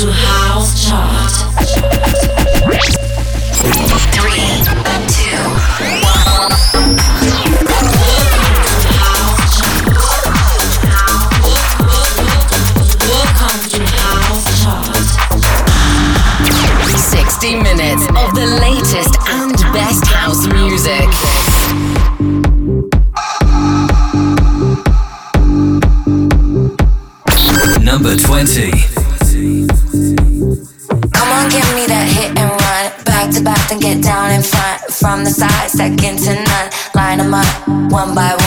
too high. One by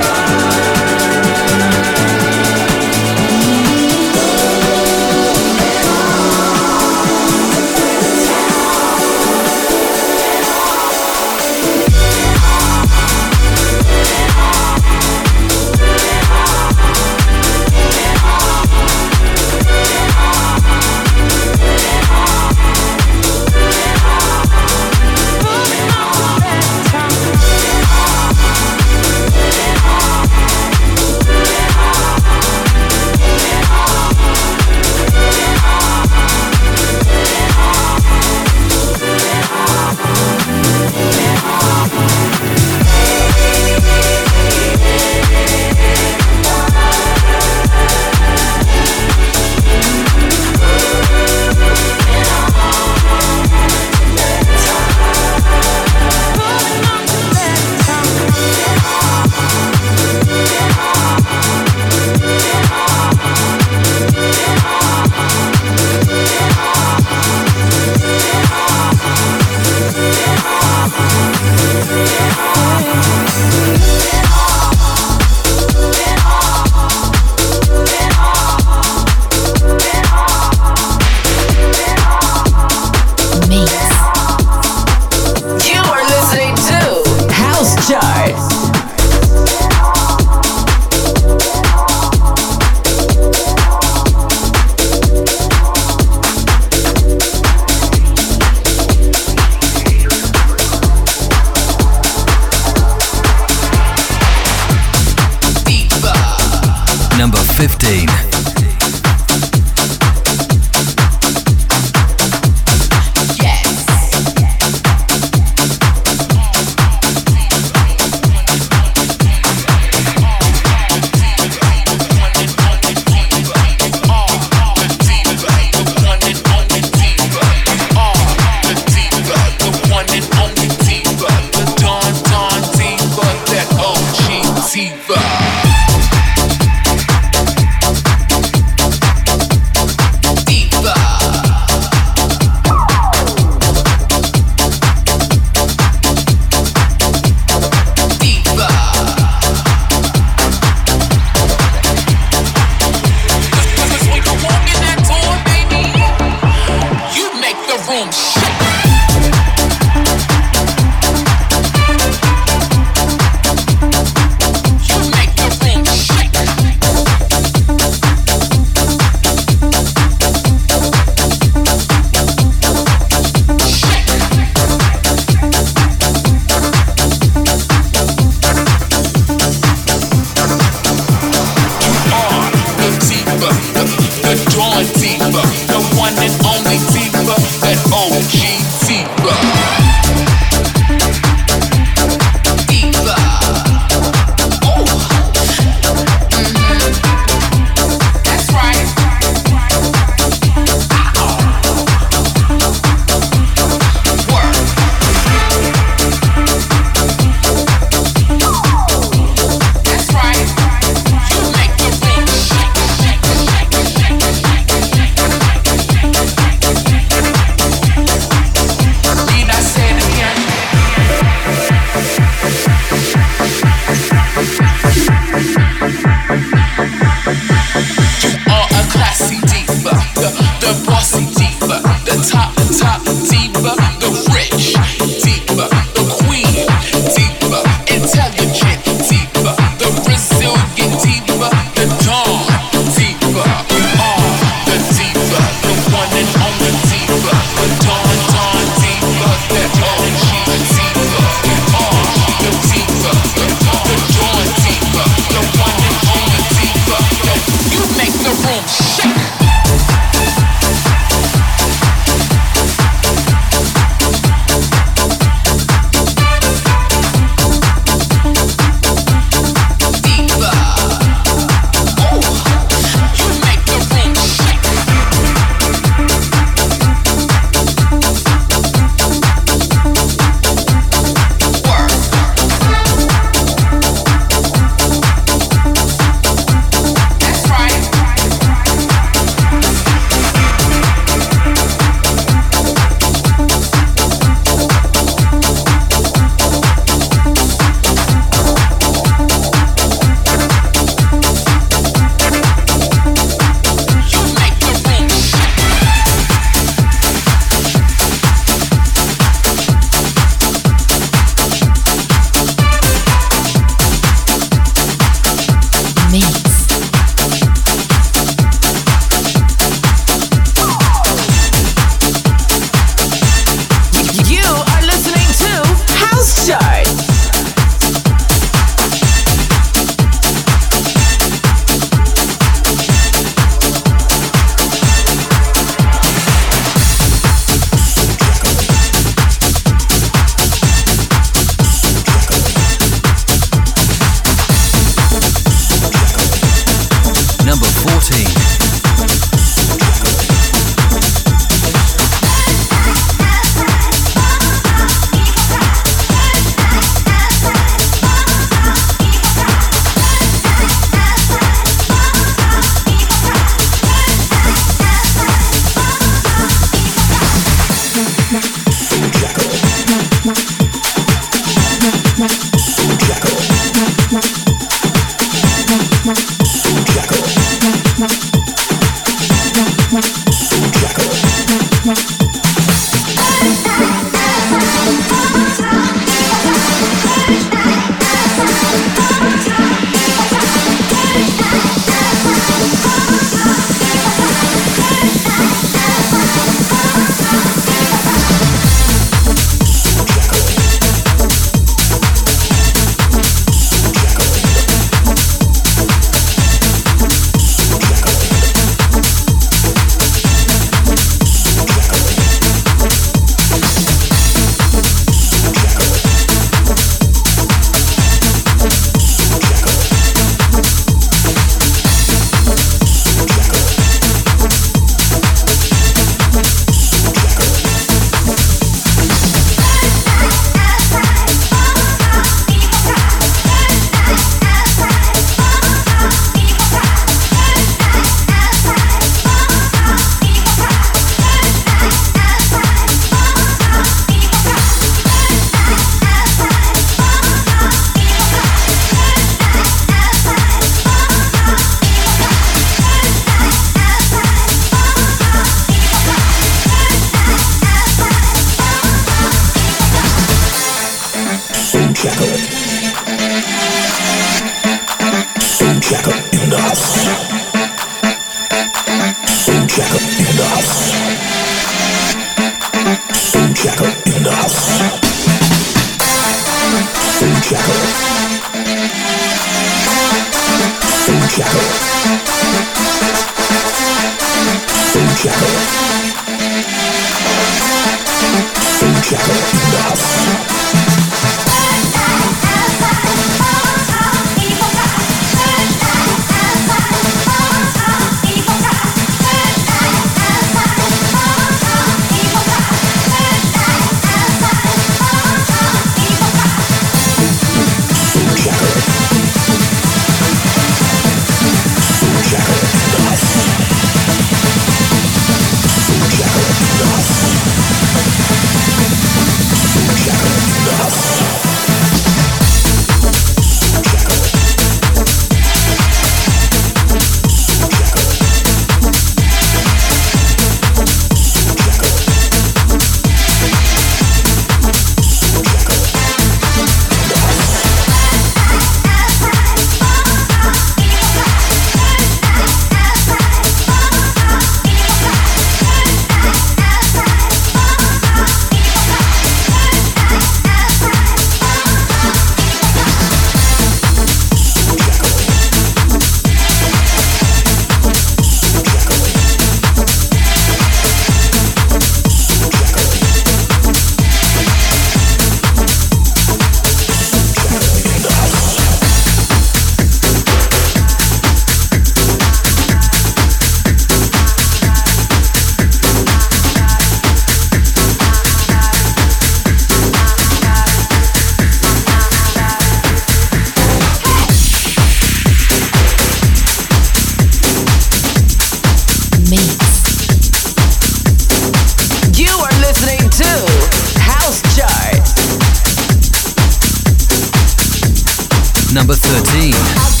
number 13.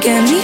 I can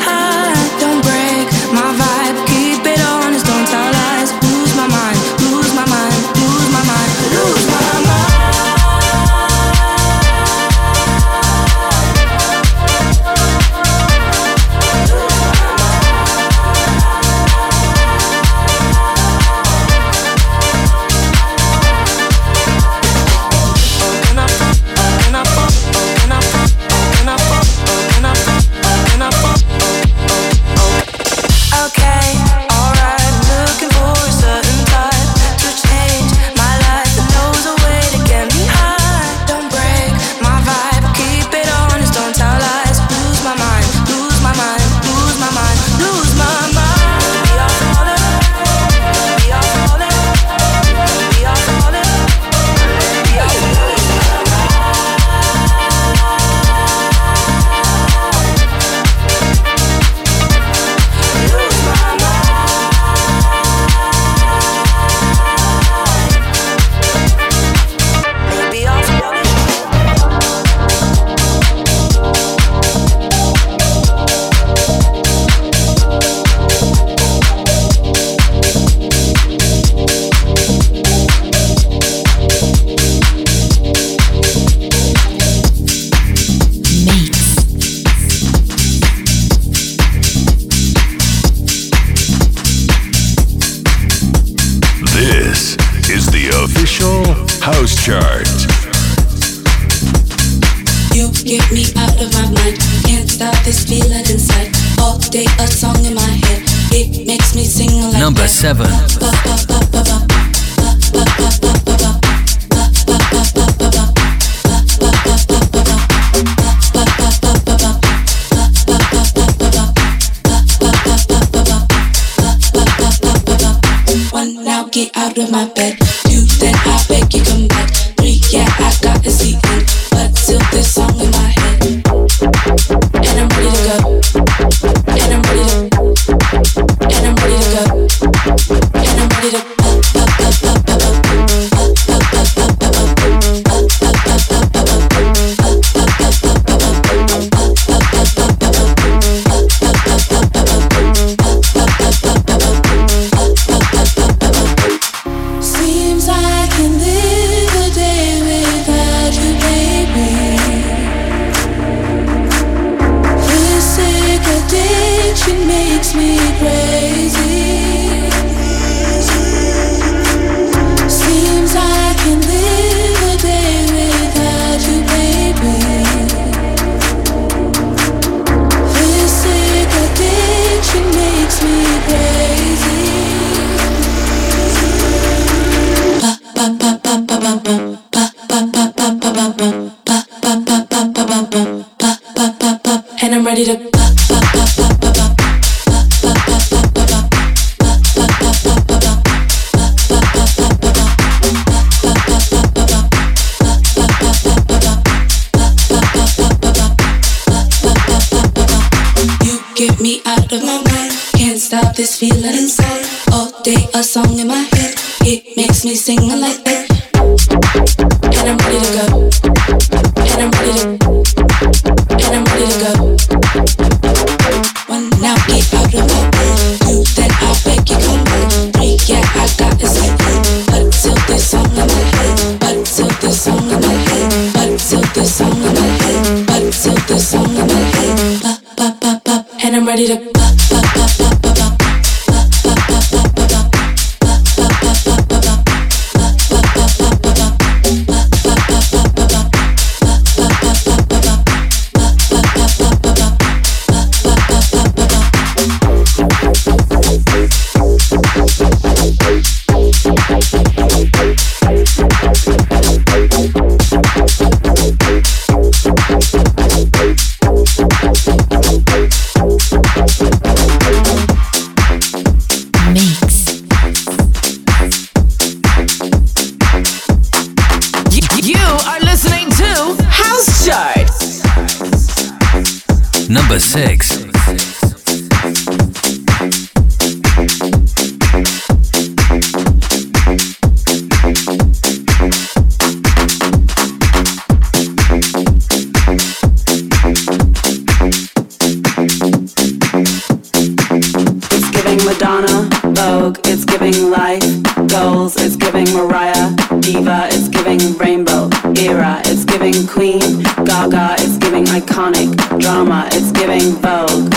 Madonna, Vogue, it's giving life, goals, it's giving Mariah, Diva, it's giving Rainbow, Era, it's giving Queen, Gaga, it's giving iconic, drama, it's giving Vogue.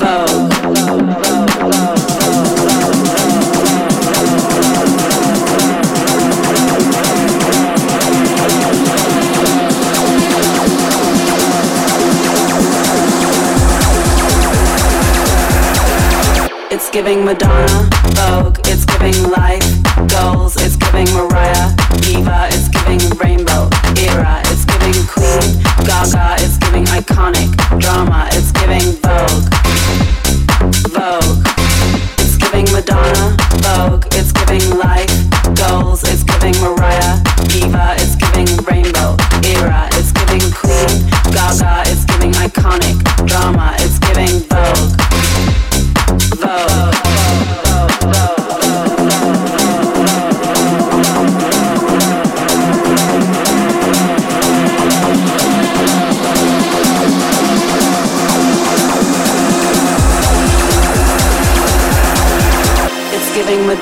Vogue. Giving Madonna, Vogue, it's giving life, goals, it's giving Mariah, Diva, it's giving Rainbow, Era, it's giving Queen, Gaga, it's giving iconic, drama, it's giving Vogue. Vogue. It's giving Madonna, Vogue, it's giving life, goals, it's giving Mariah, Diva, it's giving Rainbow, Era, it's giving Queen, Gaga, it's giving iconic, drama, it's giving Vogue. Vogue.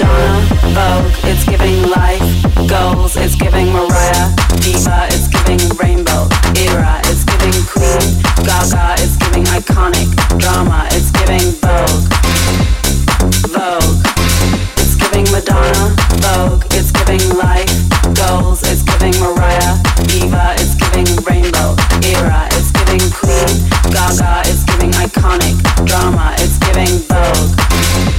Madonna, Vogue, it's giving life, goals, it's giving Mariah, Diva, it's giving Rainbow, Era, it's giving Queen, Gaga, it's giving iconic, drama, it's giving Vogue. Vogue. It's giving Madonna, Vogue, it's giving life, goals, it's giving Mariah, Diva, it's giving Rainbow, Era, it's giving Queen, Gaga, it's giving iconic, drama, it's giving Vogue. Vogue.